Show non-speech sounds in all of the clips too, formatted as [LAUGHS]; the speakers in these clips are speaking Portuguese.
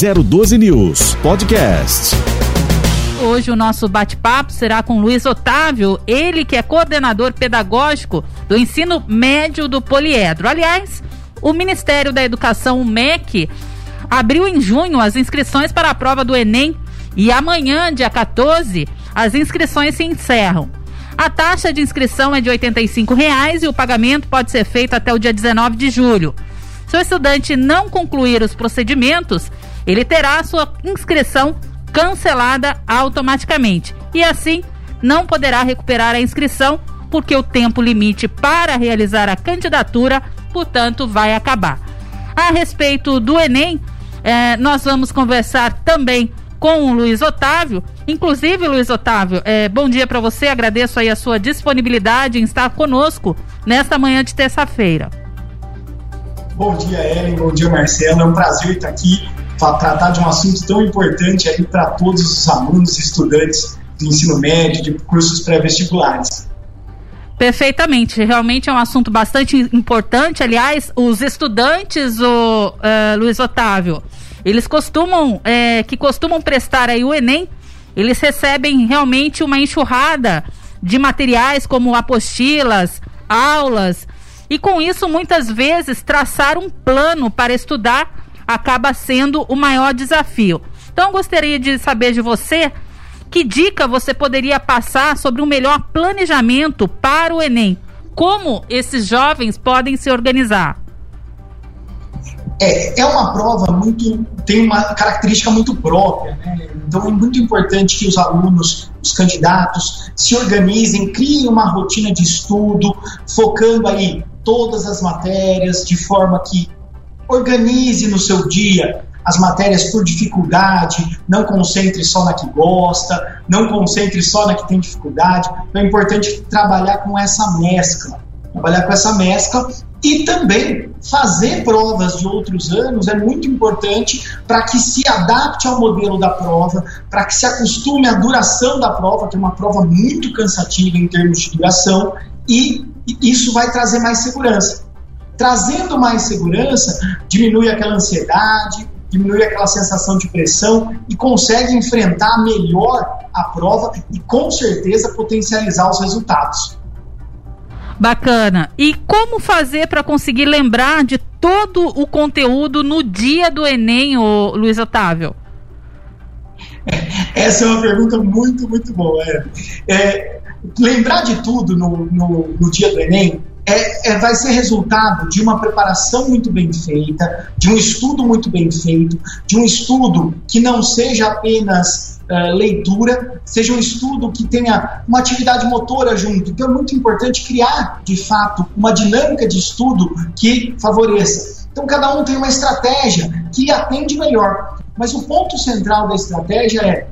012 News Podcast. Hoje o nosso bate-papo será com Luiz Otávio, ele que é coordenador pedagógico do ensino médio do Poliedro. Aliás, o Ministério da Educação, o MEC, abriu em junho as inscrições para a prova do Enem e amanhã, dia 14, as inscrições se encerram. A taxa de inscrição é de R$ reais e o pagamento pode ser feito até o dia 19 de julho. Se o estudante não concluir os procedimentos, ele terá sua inscrição cancelada automaticamente e assim não poderá recuperar a inscrição porque o tempo limite para realizar a candidatura, portanto, vai acabar. A respeito do Enem, eh, nós vamos conversar também com o Luiz Otávio. Inclusive, Luiz Otávio, eh, bom dia para você. Agradeço aí a sua disponibilidade em estar conosco nesta manhã de terça-feira. Bom dia, Ellen. Bom dia, Marcelo. É um prazer estar aqui para tratar de um assunto tão importante aí para todos os alunos e estudantes do ensino médio, de cursos pré-vestibulares. Perfeitamente, realmente é um assunto bastante importante. Aliás, os estudantes, o uh, Luiz Otávio, eles costumam, é, que costumam prestar aí o Enem, eles recebem realmente uma enxurrada de materiais como apostilas, aulas, e com isso muitas vezes traçar um plano para estudar acaba sendo o maior desafio. Então gostaria de saber de você que dica você poderia passar sobre um melhor planejamento para o Enem? Como esses jovens podem se organizar? É, é uma prova muito. tem uma característica muito própria, né? Então é muito importante que os alunos, os candidatos, se organizem, criem uma rotina de estudo, focando aí todas as matérias de forma que organize no seu dia as matérias por dificuldade, não concentre só na que gosta, não concentre só na que tem dificuldade. Então é importante trabalhar com essa mescla, trabalhar com essa mescla e também fazer provas de outros anos é muito importante para que se adapte ao modelo da prova, para que se acostume à duração da prova, que é uma prova muito cansativa em termos de duração, e isso vai trazer mais segurança. Trazendo mais segurança, diminui aquela ansiedade, diminui aquela sensação de pressão e consegue enfrentar melhor a prova e com certeza potencializar os resultados. Bacana. E como fazer para conseguir lembrar de todo o conteúdo no dia do Enem, ô Luiz Otávio? [LAUGHS] Essa é uma pergunta muito, muito boa. É, é lembrar de tudo no, no, no dia do Enem é, é, vai ser resultado de uma preparação muito bem feita, de um estudo muito bem feito, de um estudo que não seja apenas uh, leitura, seja um estudo que tenha uma atividade motora junto. Então é muito importante criar, de fato, uma dinâmica de estudo que favoreça. Então cada um tem uma estratégia que atende melhor. Mas o ponto central da estratégia é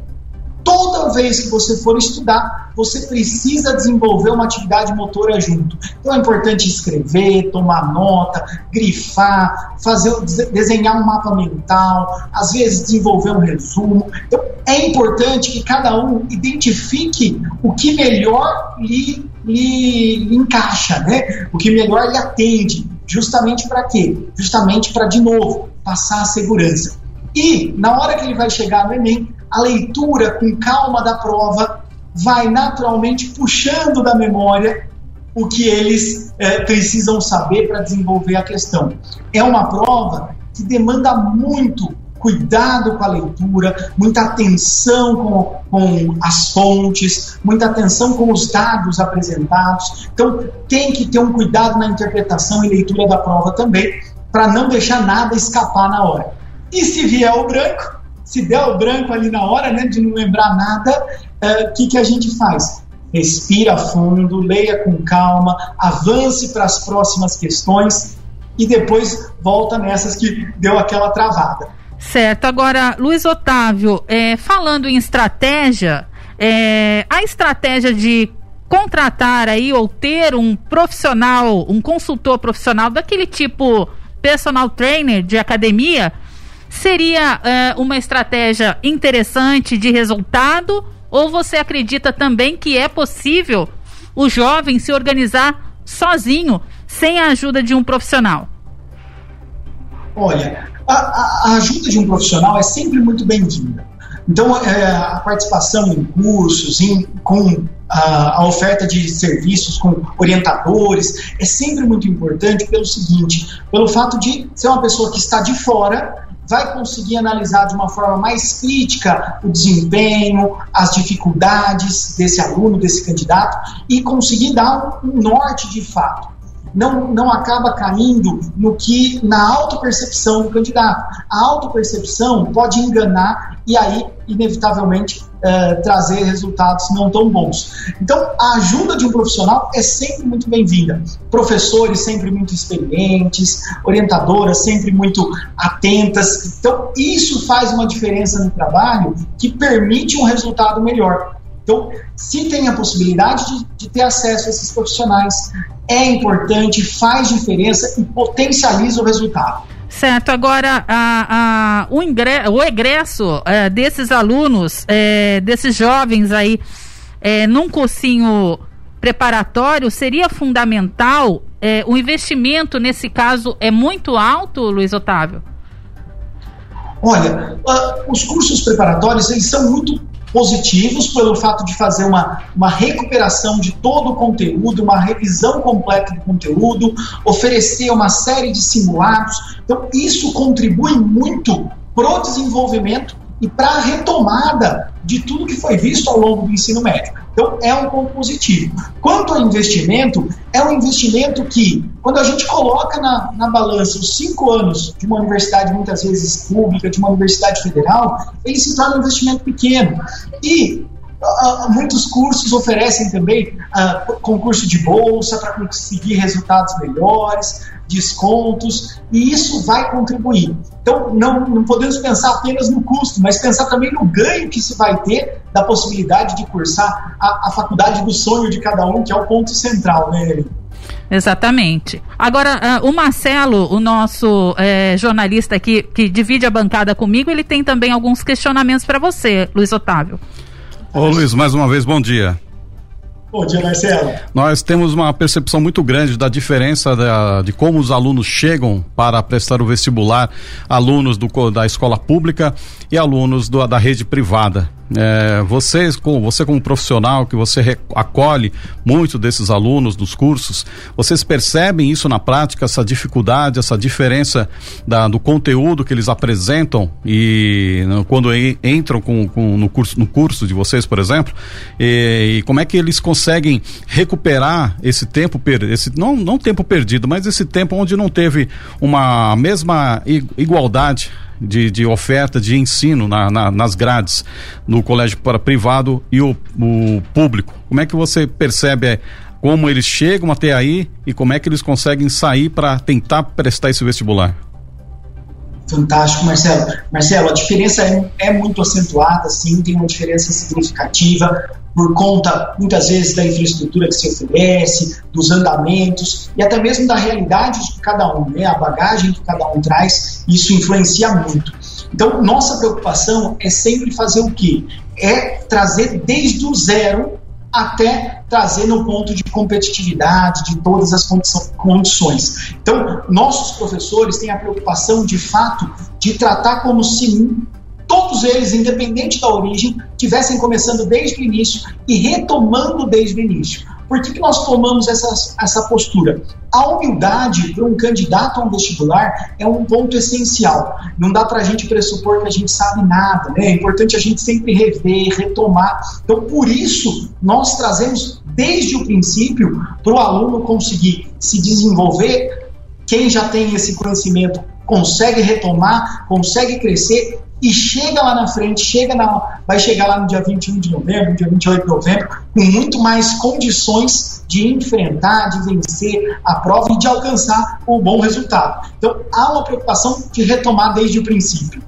toda vez que você for estudar, você precisa desenvolver uma atividade motora junto. Então é importante escrever, tomar nota, grifar, fazer, desenhar um mapa mental, às vezes desenvolver um resumo. Então é importante que cada um identifique o que melhor lhe, lhe, lhe encaixa, né? o que melhor lhe atende. Justamente para quê? Justamente para, de novo, passar a segurança. E, na hora que ele vai chegar no Enem, a leitura com calma da prova vai naturalmente puxando da memória o que eles é, precisam saber para desenvolver a questão. É uma prova que demanda muito cuidado com a leitura, muita atenção com, com as fontes, muita atenção com os dados apresentados. Então, tem que ter um cuidado na interpretação e leitura da prova também, para não deixar nada escapar na hora. E se vier o branco, se der o branco ali na hora, né, de não lembrar nada, o é, que, que a gente faz? Respira fundo, leia com calma, avance para as próximas questões e depois volta nessas que deu aquela travada. Certo. Agora, Luiz Otávio, é, falando em estratégia, é, a estratégia de contratar aí ou ter um profissional, um consultor profissional daquele tipo personal trainer de academia, Seria uh, uma estratégia interessante de resultado? Ou você acredita também que é possível o jovem se organizar sozinho, sem a ajuda de um profissional? Olha, a, a, a ajuda de um profissional é sempre muito bem-vinda. Então, é, a participação em cursos, em, com a, a, oferta de serviços com orientadores, é sempre muito importante pelo seguinte: pelo fato de ser uma pessoa que está de fora, vai conseguir analisar de uma forma mais crítica o desempenho, as dificuldades desse aluno, desse candidato e conseguir dar um norte de fato não, não acaba caindo no que na autopercepção do candidato. A autopercepção pode enganar e aí, inevitavelmente, é, trazer resultados não tão bons. Então, a ajuda de um profissional é sempre muito bem-vinda. Professores sempre muito experientes, orientadoras sempre muito atentas. Então, isso faz uma diferença no trabalho que permite um resultado melhor. Então, se tem a possibilidade de, de, ter acesso a esses profissionais, é importante, faz diferença e potencializa o resultado. Certo, agora a, a, o, ingresso, o egresso é, desses alunos, é, desses jovens aí, é, num cursinho preparatório, seria fundamental. É, o investimento nesse caso é muito alto, Luiz Otávio? Olha, os cursos preparatórios eles são muito positivos pelo fato de fazer uma, uma recuperação de todo o conteúdo, uma revisão completa do conteúdo, oferecer uma série de simulados. Então, isso contribui muito para o desenvolvimento e para a retomada de tudo que foi visto ao longo do ensino médio. Então, é um ponto positivo. Quanto ao investimento, é um investimento que, quando a gente coloca na, na balança os cinco anos de uma universidade, muitas vezes pública, de uma universidade federal, ele se torna um investimento pequeno. E Uh, muitos cursos oferecem também uh, concurso de bolsa para conseguir resultados melhores, descontos, e isso vai contribuir. Então, não, não podemos pensar apenas no custo, mas pensar também no ganho que se vai ter da possibilidade de cursar a, a faculdade do sonho de cada um, que é o ponto central, né, Exatamente. Agora, uh, o Marcelo, o nosso eh, jornalista aqui, que divide a bancada comigo, ele tem também alguns questionamentos para você, Luiz Otávio. Ô Luiz, mais uma vez, bom dia. Bom dia, Marcelo. Nós temos uma percepção muito grande da diferença da, de como os alunos chegam para prestar o vestibular, alunos do, da escola pública e alunos do, da rede privada. É, vocês, com, você como profissional, que você acolhe muito desses alunos dos cursos, vocês percebem isso na prática, essa dificuldade, essa diferença da, do conteúdo que eles apresentam e quando entram com, com, no, curso, no curso de vocês, por exemplo, e, e como é que eles conseguem recuperar esse tempo, esse, não, não tempo perdido, mas esse tempo onde não teve uma mesma igualdade de, de oferta de ensino na, na, nas grades no colégio para privado e o, o público. Como é que você percebe é, como eles chegam até aí e como é que eles conseguem sair para tentar prestar esse vestibular? Fantástico, Marcelo. Marcelo, a diferença é, é, muito acentuada, sim, tem uma diferença significativa por conta, muitas vezes, da infraestrutura que se oferece, dos andamentos e até mesmo da realidade de cada um, né? a bagagem que cada um traz, isso influencia muito. Então, nossa preocupação é sempre fazer o quê? É trazer desde o zero até trazer no ponto de competitividade, de todas as condições. Então, nossos professores têm a preocupação, de fato, de tratar como se todos eles, independente da origem, tivessem começando desde o início e retomando desde o início. Por que, que nós tomamos essa, essa postura? A humildade para um candidato a um vestibular é um ponto essencial. Não dá para a gente pressupor que a gente sabe nada, né? É importante a gente sempre rever, retomar. Então, por isso, nós trazemos desde o princípio para o aluno conseguir se desenvolver. Quem já tem esse conhecimento consegue retomar, consegue crescer e chega lá na frente, chega na, vai chegar lá no dia 21 de novembro, dia 28 de novembro, com muito mais condições de enfrentar, de vencer a prova e de alcançar o um bom resultado. Então, há uma preocupação de retomar desde o princípio.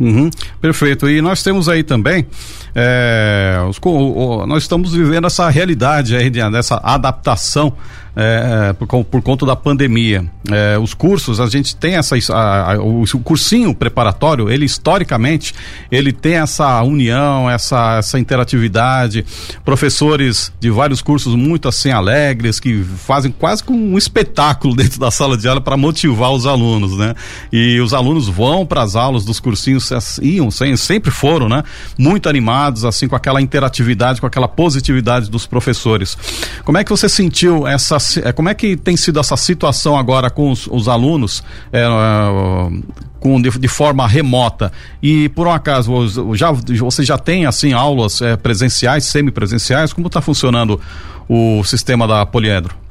Uhum, perfeito. E nós temos aí também, é, os, o, o, nós estamos vivendo essa realidade aí, dessa adaptação é, por, por, conta da pandemia. É, os cursos, a gente tem essa. A, a, o, cursinho preparatório, ele historicamente, ele tem essa união, essa, essa interatividade. Professores de vários cursos muito assim alegres, que fazem quase como um espetáculo [LAUGHS] dentro da sala de aula para motivar os alunos, né? E os alunos vão para as aulas dos cursinhos, iam, sempre foram, né? Muito animados, assim, com aquela interatividade, com aquela positividade dos professores. Como é que você sentiu essa, é, como é que tem sido essa situação agora com os, os alunos, é, com, de, de, forma remota? E por um acaso, já, você já tem, assim, aulas é, presenciais, semipresenciais? Como está funcionando o sistema da Poliedro?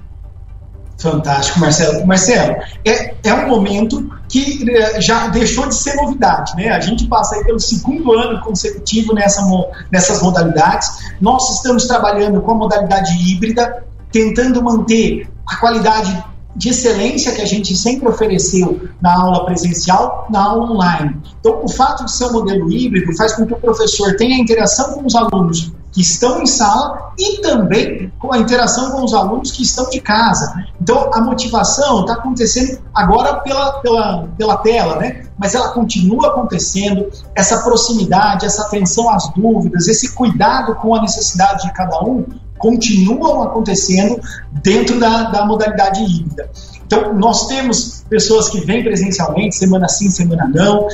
Fantástico, Marcelo. Marcelo, é, é um momento que eh, já deixou de ser novidade, né? A gente passa aí pelo segundo ano consecutivo nessa, nessas modalidades. Nós estamos trabalhando com a modalidade híbrida, tentando manter a qualidade de excelência que a gente sempre ofereceu na aula presencial, na aula online. Então, o fato de ser um modelo híbrido faz com que o professor tenha interação com os alunos que estão em sala e também com a interação com os alunos que estão de casa. Então, a motivação está acontecendo agora pela, pela, pela tela, né? mas ela continua acontecendo. Essa proximidade, essa atenção às dúvidas, esse cuidado com a necessidade de cada um continuam acontecendo dentro da, da modalidade híbrida. Então, nós temos pessoas que vêm presencialmente, semana sim, semana não,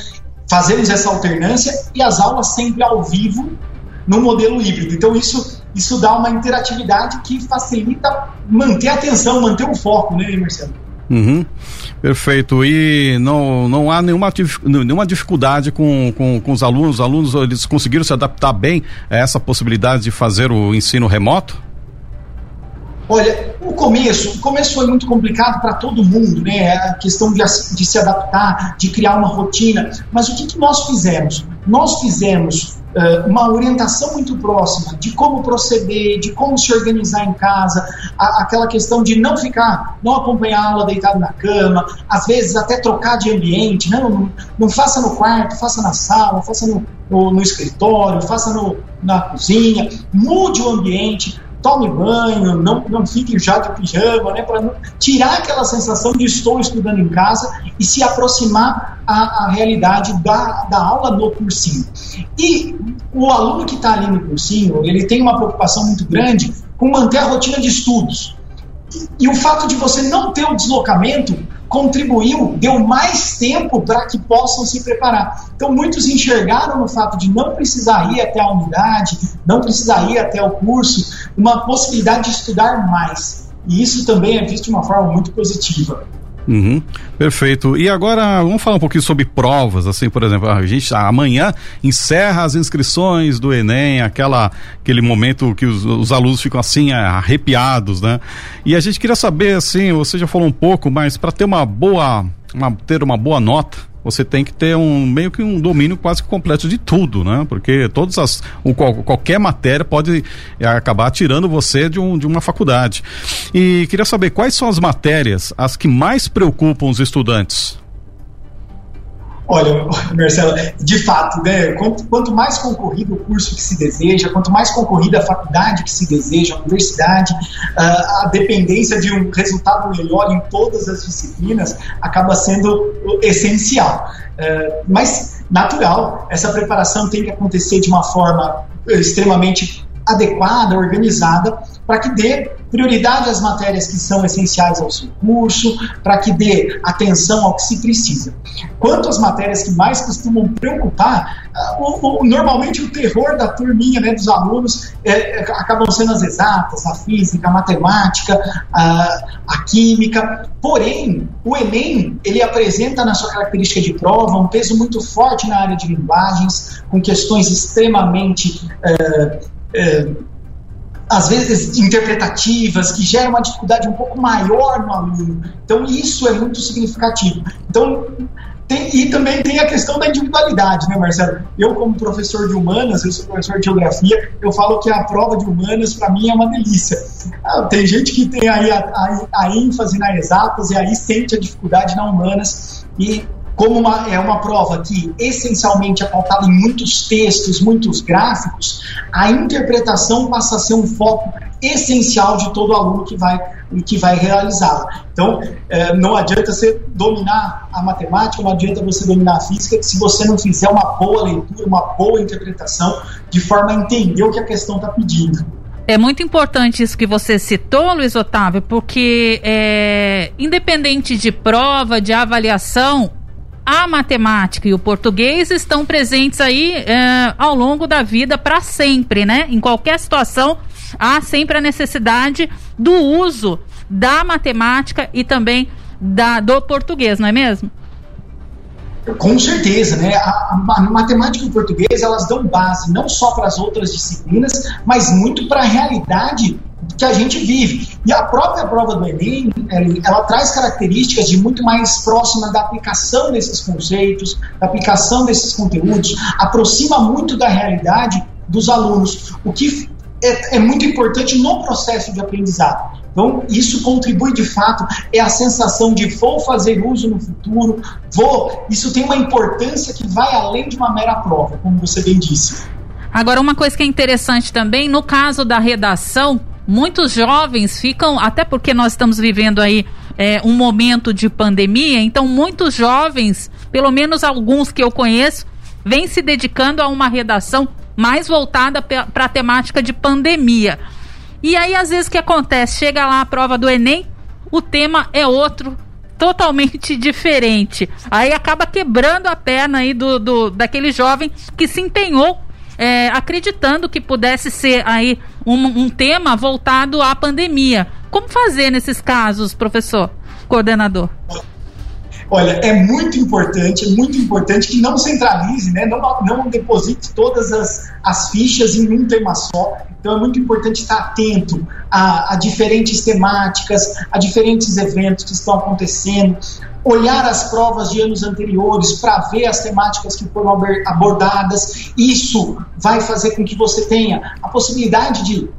fazemos essa alternância e as aulas sempre ao vivo no modelo híbrido. Então, isso, isso dá uma interatividade que facilita manter a atenção, manter o foco, né, Marcelo? Uhum. Perfeito. E não, não há nenhuma, nenhuma dificuldade com, com, com os alunos. Os alunos eles conseguiram se adaptar bem a essa possibilidade de fazer o ensino remoto? Olha, o começo, o começo foi muito complicado para todo mundo, né? A questão de, de, se adaptar, de criar uma rotina. Mas o que, que nós fizemos? Nós fizemos uma orientação muito próxima de como proceder, de como se organizar em casa, a, aquela questão de não ficar, não acompanhar a aula deitado na cama, às vezes até trocar de ambiente, não, não, não faça no quarto, faça na sala, faça no, no, no escritório, faça no, na cozinha, mude o ambiente tome banho, não, não fique já de pijama, né, para tirar aquela sensação de estou estudando em casa e se aproximar à, à realidade da, da aula no cursinho. E o aluno que está ali no cursinho, ele tem uma preocupação muito grande com manter a rotina de estudos. E, e o fato de você não ter o deslocamento contribuiu, deu mais tempo para que possam se preparar. Então, muitos enxergaram no fato de não precisar ir até a unidade, não precisar ir até o curso, uma possibilidade de estudar mais. E isso também é visto de uma forma muito positiva. Uhum, perfeito. E agora vamos falar um pouquinho sobre provas, assim, por exemplo, a gente amanhã encerra as inscrições do Enem, aquela aquele momento que os, os, alunos ficam assim arrepiados, né? E a gente queria saber, assim, você já falou um pouco, mas para ter uma boa, uma, ter uma boa nota, você tem que ter um meio que um domínio quase completo de tudo, né? Porque todas as um, qualquer matéria pode é, acabar tirando você de, um, de uma faculdade. E queria saber quais são as matérias as que mais preocupam os estudantes. Olha, [LAUGHS] Marcelo, de fato, né, quanto, quanto, mais concorrido o curso que se deseja, quanto mais concorrida a faculdade que se deseja, a universidade, uh, a dependência de um resultado melhor em todas as disciplinas acaba sendo essencial. Uh, mas, natural, essa preparação tem que acontecer de uma forma extremamente adequada, organizada, para que dê prioridade às matérias que são essenciais ao seu curso, para que dê atenção ao que se precisa. Quanto às matérias que mais costumam preocupar, uh, o, o, normalmente o terror da turminha né, dos alunos é, é, acabam sendo as exatas, a física, a matemática, a, a química. Porém, o Enem ele apresenta na sua característica de prova um peso muito forte na área de linguagens, com questões extremamente uh, uh, às vezes interpretativas, que geram uma dificuldade um pouco maior no aluno. Então, isso é muito significativo. Então, tem, e também tem a questão da individualidade, né, Marcelo? Eu, como professor de humanas, eu sou professor de geografia, eu falo que a prova de humanas, para mim, é uma delícia. Ah, tem gente que tem aí a, a, a ênfase na exatas e aí sente a dificuldade na humanas. E como uma, é uma prova que essencialmente é pautada em muitos textos, muitos gráficos, a interpretação passa a ser um foco essencial de todo aluno que vai que vai realizá-la. Então, é, não adianta você dominar a matemática, não adianta você dominar a física se você não fizer uma boa leitura, uma boa interpretação, de forma a entender o que a questão está pedindo. É muito importante isso que você citou, Luiz Otávio, porque é, independente de prova, de avaliação, a matemática e o português estão presentes aí é, ao longo da vida para sempre, né? Em qualquer situação, há sempre a necessidade do uso da matemática e também da, do português, não é mesmo? Com certeza, né? A, a, matemática e o português elas dão base não só para as outras disciplinas, mas muito para a realidade que a gente vive. E a própria prova do Enem, ela traz características de muito mais próxima da aplicação desses conceitos, da aplicação desses conteúdos, aproxima muito da realidade dos alunos, o que é, é muito importante no processo de aprendizado. Então, isso contribui de fato, é a sensação de vou fazer uso no futuro, vou. Isso tem uma importância que vai além de uma mera prova, como você bem disse. Agora, uma coisa que é interessante também, no caso da redação, muitos jovens ficam, até porque nós estamos vivendo aí é, um momento de pandemia, então muitos jovens, pelo menos alguns que eu conheço, vêm se dedicando a uma redação mais voltada para a temática de pandemia. E aí, às vezes, o que acontece? Chega lá a prova do Enem, o tema é outro, totalmente [LAUGHS] diferente. Aí acaba quebrando a perna aí do, do daquele jovem que se empenhou é, acreditando que pudesse ser aí um, um tema voltado à pandemia. Como fazer nesses casos, professor, coordenador? Olha, é muito importante, é muito importante que não centralize, né? não, não deposite todas as, as fichas em um tema só. Então é muito importante estar atento a, a diferentes temáticas, a diferentes eventos que estão acontecendo, olhar as provas de anos anteriores para ver as temáticas que foram abordadas. Isso vai fazer com que você tenha a possibilidade de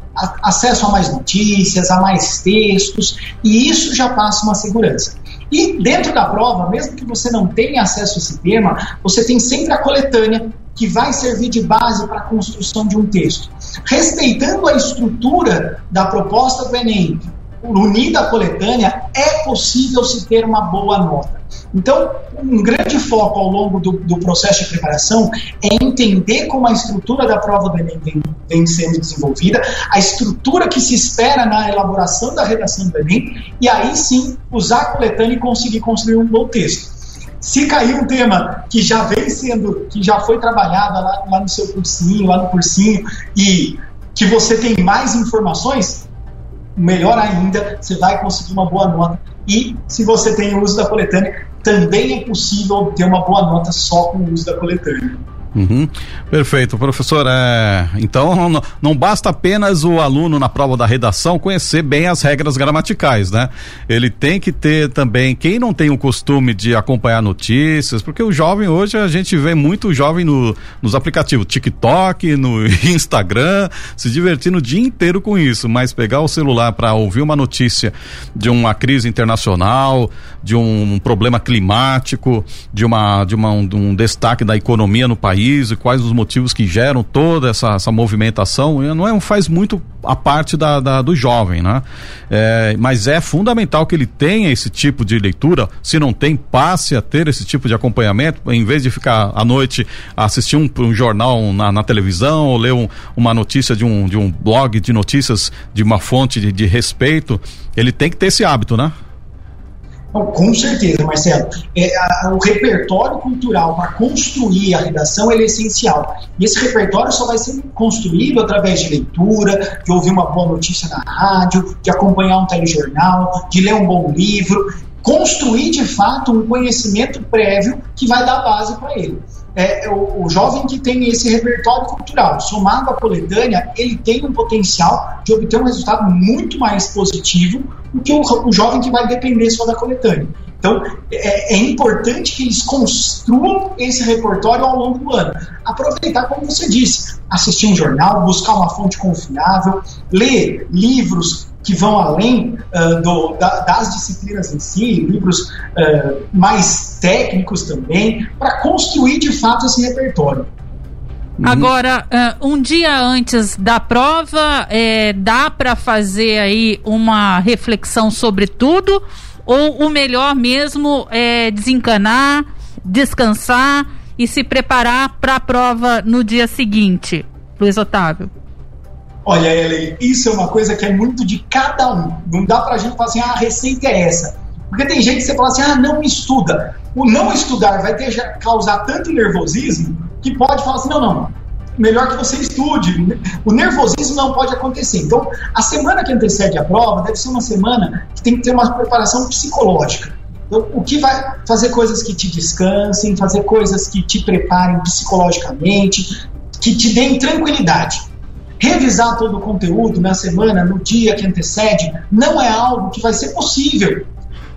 acesso a mais notícias, a mais textos, e isso já passa uma segurança. E dentro da prova, mesmo que você não tenha acesso a esse tema, você tem sempre a coletânea que vai servir de base para a construção de um texto. Respeitando a estrutura da proposta do Enem, unida à coletânea, é possível se ter uma boa nota. Então, um grande foco ao longo do, do, processo de preparação é entender como a estrutura da prova do Enem vem, vem, sendo desenvolvida, a estrutura que se espera na elaboração da redação do Enem, e aí sim usar a coletânea e conseguir construir um bom texto. Se cair um tema que já vem sendo, que já foi trabalhado lá, lá no seu cursinho, lá no cursinho, e que você tem mais informações, melhor ainda, você vai conseguir uma boa nota. E se você tem o uso da coletânea, também é possível ter uma boa nota só com o uso da coletânea. Uhum. Perfeito, professor. É, então não, não, basta apenas o aluno na prova da redação conhecer bem as regras gramaticais, né? Ele tem que ter também, quem não tem o costume de acompanhar notícias, porque o jovem hoje a gente vê muito jovem no, nos aplicativos TikTok, no [LAUGHS] Instagram, se divertindo o dia inteiro com isso, mas pegar o celular para ouvir uma notícia de uma crise internacional, de um problema climático, de uma de uma, um, um destaque da economia no país país e quais os motivos que geram toda essa, essa movimentação, não é, faz muito a parte da, da do jovem, né? É, mas é fundamental que ele tenha esse tipo de leitura, se não tem, passe a ter esse tipo de acompanhamento, em vez de ficar à noite assistir um, um jornal na, na, televisão ou ler um, uma notícia de um, de um blog de notícias de uma fonte de, de respeito, ele tem que ter esse hábito, né? Com certeza, Marcelo. É, a, o repertório cultural para construir a redação é essencial. E esse repertório só vai ser construído através de leitura, de ouvir uma boa notícia na rádio, de acompanhar um telejornal, de ler um bom livro. Construir, de fato, um conhecimento prévio que vai dar base para ele é, o, o, jovem que tem esse repertório cultural, somado à coletânea, ele tem um potencial de obter um resultado muito mais positivo do que o, jovem que vai depender só da coletânea. Então, é, é, importante que eles construam esse repertório ao longo do ano. Aproveitar, como você disse, assistir um jornal, buscar uma fonte confiável, ler livros que vão além uh, do, da, das disciplinas em si, livros uh, mais técnicos também, para construir de fato esse repertório. Agora, uh, um dia antes da prova, é, dá para fazer aí uma reflexão sobre tudo? Ou o melhor mesmo é desencanar, descansar e se preparar para a prova no dia seguinte? Luiz Otávio. Olha, Ellen, isso é uma coisa que é muito de cada um. Não dá para a gente falar assim, ah, a receita é essa. Porque tem gente que você fala assim, ah, não estuda. O não estudar vai ter, causar tanto nervosismo que pode falar assim, não, não, melhor que você estude. O nervosismo não pode acontecer. Então, a semana que antecede a prova deve ser uma semana que tem que ter uma preparação psicológica. Então, o que vai fazer coisas que te descansem, fazer coisas que te preparem psicologicamente, que te deem tranquilidade. Revisar todo o conteúdo na semana, no dia que antecede, não é algo que vai ser possível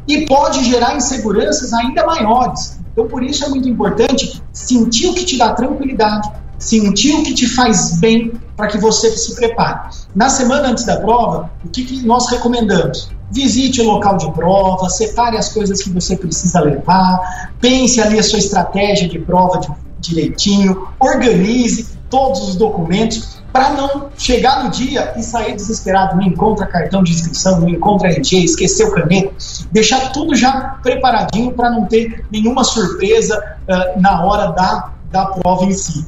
e pode gerar inseguranças ainda maiores. Então, por isso é muito importante sentir o que te dá tranquilidade, sentir o que te faz bem para que você se prepare. Na semana antes da prova, o que, que nós recomendamos? Visite o local de prova, separe as coisas que você precisa levar, pense ali a sua estratégia de prova direitinho, organize todos os documentos para não chegar no dia e sair desesperado, não encontra cartão de inscrição, não encontra RG, esqueceu caneta, deixar tudo já preparadinho para não ter nenhuma surpresa uh, na hora da, da prova em si.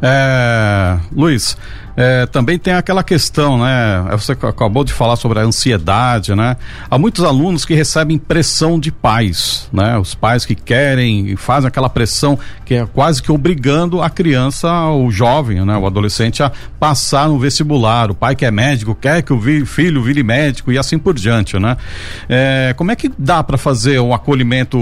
É, Luiz, é, também tem aquela questão, né? Você acabou de falar sobre a ansiedade, né? Há muitos alunos que recebem pressão de pais, né? Os pais que querem e fazem aquela pressão que é quase que obrigando a criança, o jovem, né? O adolescente a passar no vestibular. O pai que é médico quer que o filho vire médico e assim por diante, né? É, como é que dá para fazer um acolhimento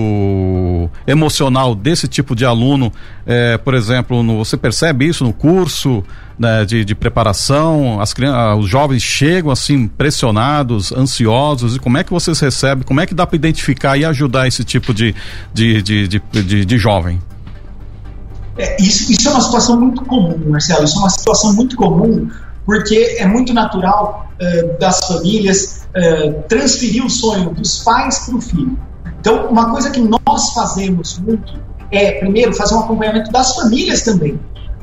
emocional desse tipo de aluno? É, por exemplo, no, você percebe isso no curso? Né, de, de, preparação, as crianças, ah, os jovens chegam assim pressionados, ansiosos, e como é que vocês recebem, como é que dá para identificar e ajudar esse tipo de, de, de, de, de, de jovem? É, isso, isso é uma situação muito comum, Marcelo, isso é uma situação muito comum porque é muito natural uh, das famílias uh, transferir o sonho dos pais para o filho. Então, uma coisa que nós fazemos muito é, primeiro, fazer um acompanhamento das famílias também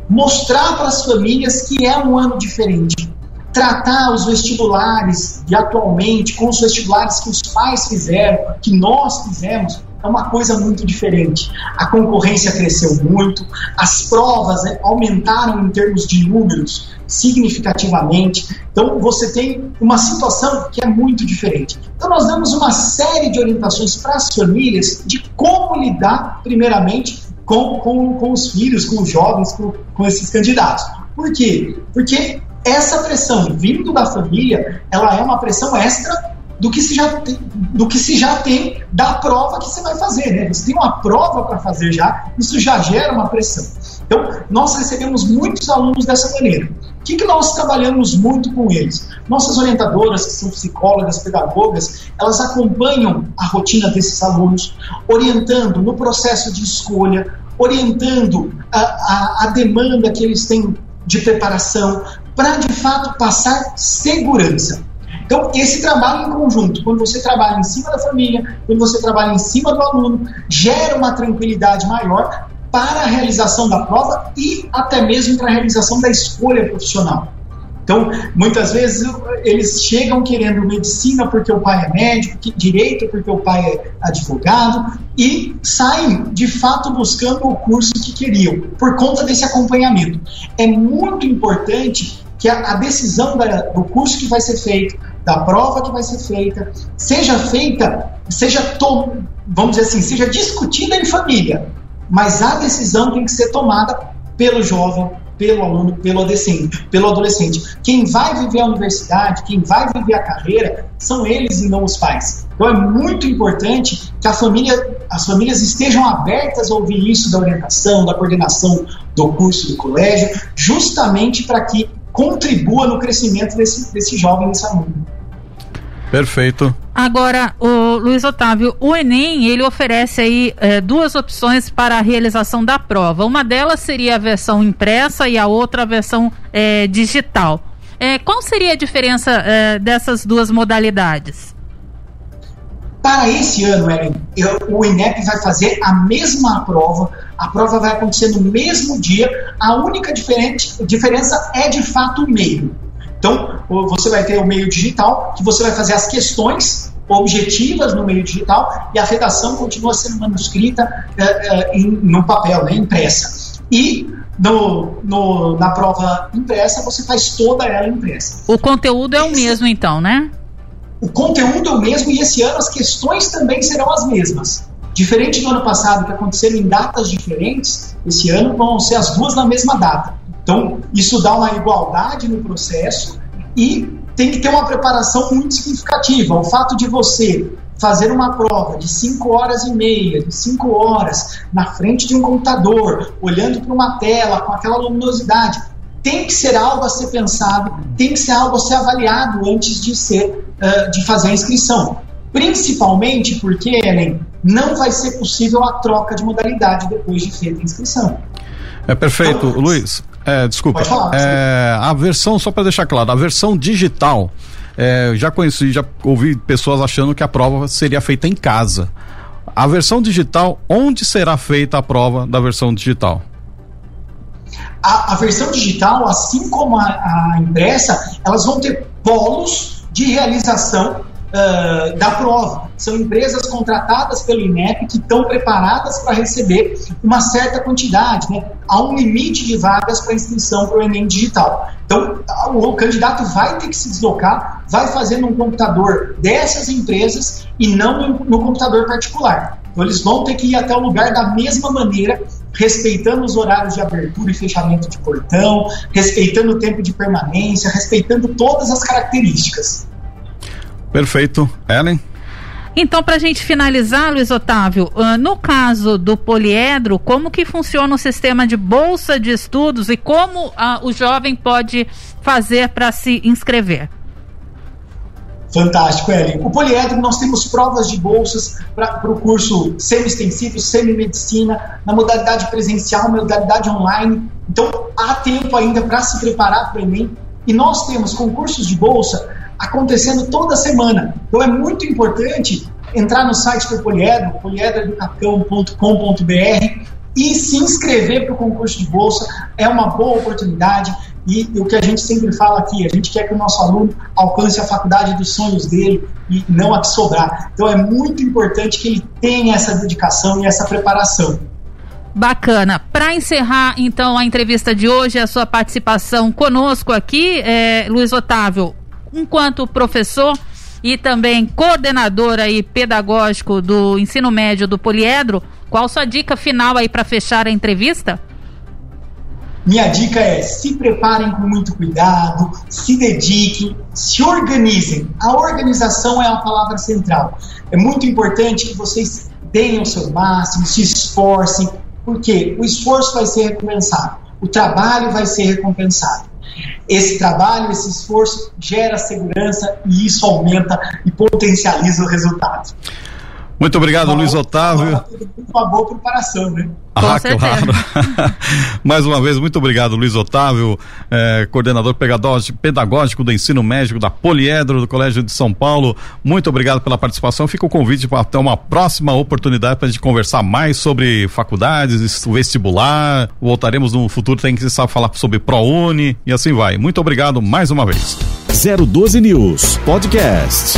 mostrar para as famílias que é um ano diferente, tratar os vestibulares de atualmente com os vestibulares que os pais fizeram, que nós fizemos, é uma coisa muito diferente. A concorrência cresceu muito, as provas né, aumentaram em termos de números significativamente. Então você tem uma situação que é muito diferente. Então nós damos uma série de orientações para as famílias de como lidar, primeiramente, com, com, com os filhos, com os jovens, com, com esses candidatos. Por quê? Porque essa pressão vindo da família, ela é uma pressão extra do que se já tem, do que se já tem da prova que você vai fazer, né? Você tem uma prova para fazer já, isso já gera uma pressão. Então, nós recebemos muitos alunos dessa maneira. O que, que nós trabalhamos muito com eles? Nossas orientadoras, que são psicólogas, pedagogas, elas acompanham a rotina desses alunos, orientando no processo de escolha, orientando a, a, a demanda que eles têm de preparação, para de fato passar segurança. Então, esse trabalho em conjunto, quando você trabalha em cima da família, quando você trabalha em cima do aluno, gera uma tranquilidade maior para a realização da prova e até mesmo para a realização da escolha profissional. Então, muitas vezes eles chegam querendo medicina porque o pai é médico, direito porque o pai é advogado e saem de fato buscando o curso que queriam por conta desse acompanhamento. É muito importante que a, a decisão da, do curso que vai ser feito, da prova que vai ser feita, seja feita, seja, to, vamos dizer assim, seja discutida em família, mas a decisão tem que ser tomada pelo jovem, pelo aluno, pelo adolescente, pelo adolescente. Quem vai viver a universidade, quem vai viver a carreira, são eles e não os pais. Então é muito importante que família, as famílias estejam abertas a ouvir isso da orientação, da coordenação do curso do colégio, justamente para que contribua no crescimento desse, desse jovem, desse aluno. Perfeito. Agora, o Luiz Otávio, o Enem, ele oferece aí é, duas opções para a realização da prova. Uma delas seria a versão impressa e a outra a versão é, digital. É, qual seria a diferença dessas duas modalidades? Para esse ano, Ellen, eu, o INEP vai fazer a mesma prova A prova vai acontecer no mesmo dia, a única diferente, diferença é de fato o meio. Então, você vai ter o meio digital, que você vai fazer as questões objetivas no meio digital e a redação continua sendo manuscrita é, é, em, no papel, né, impressa. E no, no, na prova impressa, você faz toda ela impressa. O conteúdo é o mesmo, então, né? O conteúdo é o mesmo e esse ano as questões também serão as mesmas. Diferente do ano passado, que aconteceram em datas diferentes, esse ano vão ser as duas na mesma data. Então, isso dá uma igualdade no processo e tem que ter uma preparação muito significativa. O fato de você fazer uma prova de 5 horas e meia, de 5 horas, na frente de um computador, olhando para uma tela com aquela luminosidade, tem que ser algo a ser pensado, tem que ser algo a ser avaliado antes de ser uh, de fazer a inscrição. Principalmente porque, Ellen, não vai ser possível a troca de modalidade depois de feita a inscrição. É perfeito, então, Luiz. É, desculpa. Falar, é, a versão, só para deixar claro, a versão digital, é, já conheci, já ouvi pessoas achando que a prova seria feita em casa. A versão digital, onde será feita a prova da versão digital? A, a versão digital, assim como a, a impressa, elas vão ter polos de realização uh, da prova. São empresas contratadas pelo INEP que estão preparadas para receber uma certa quantidade. Né? Há um limite de vagas para inscrição para o Enem digital. Então, o candidato vai ter que se deslocar, vai fazer num computador dessas empresas e não no computador particular. Então, eles vão ter que ir até o lugar da mesma maneira, respeitando os horários de abertura e fechamento de portão, respeitando o tempo de permanência, respeitando todas as características. Perfeito. Ellen? Então, para a gente finalizar, Luiz Otávio, uh, no caso do poliedro, como que funciona o sistema de bolsa de estudos e como uh, o jovem pode fazer para se inscrever? Fantástico, Ellen. O poliedro, nós temos provas de bolsas para o curso semi-extensivo, semi-medicina, na modalidade presencial, modalidade online. Então, há tempo ainda para se preparar para o Enem. E nós temos concursos de bolsa acontecendo toda semana. Então é muito importante entrar no site do Poliedro, poliedroeducacão.com.br e se inscrever para o concurso de bolsa. É uma boa oportunidade e o que a gente sempre fala aqui, a gente quer que o nosso aluno alcance a faculdade dos sonhos dele e não a que sobrar. Então é muito importante que ele tenha essa dedicação e essa preparação. Bacana. Para encerrar, então, a entrevista de hoje, a sua participação conosco aqui, é, Luiz Otávio, enquanto professor e também coordenador aí pedagógico do ensino médio do Poliedro, qual sua dica final aí para fechar a entrevista? Minha dica é se preparem com muito cuidado, se dediquem, se organizem. A organização é a palavra central. É muito importante que vocês deem o seu máximo, se esforcem, porque o esforço vai ser recompensado, o trabalho vai ser recompensado. Esse trabalho, esse esforço gera segurança e isso aumenta e potencializa o resultado. Muito obrigado, Luiz Otávio. Uma boa preparação, né? Ah, claro. [LAUGHS] Mais uma vez, muito obrigado, Luiz Otávio, eh, coordenador pedagógico do ensino médico da Poliedro do Colégio de São Paulo. Muito obrigado pela participação. Fica o convite para ter uma próxima oportunidade para a gente conversar mais sobre faculdades, vestibular. Voltaremos no futuro, tem que saber falar sobre ProUni e assim vai. Muito obrigado mais uma vez. 012 News Podcast.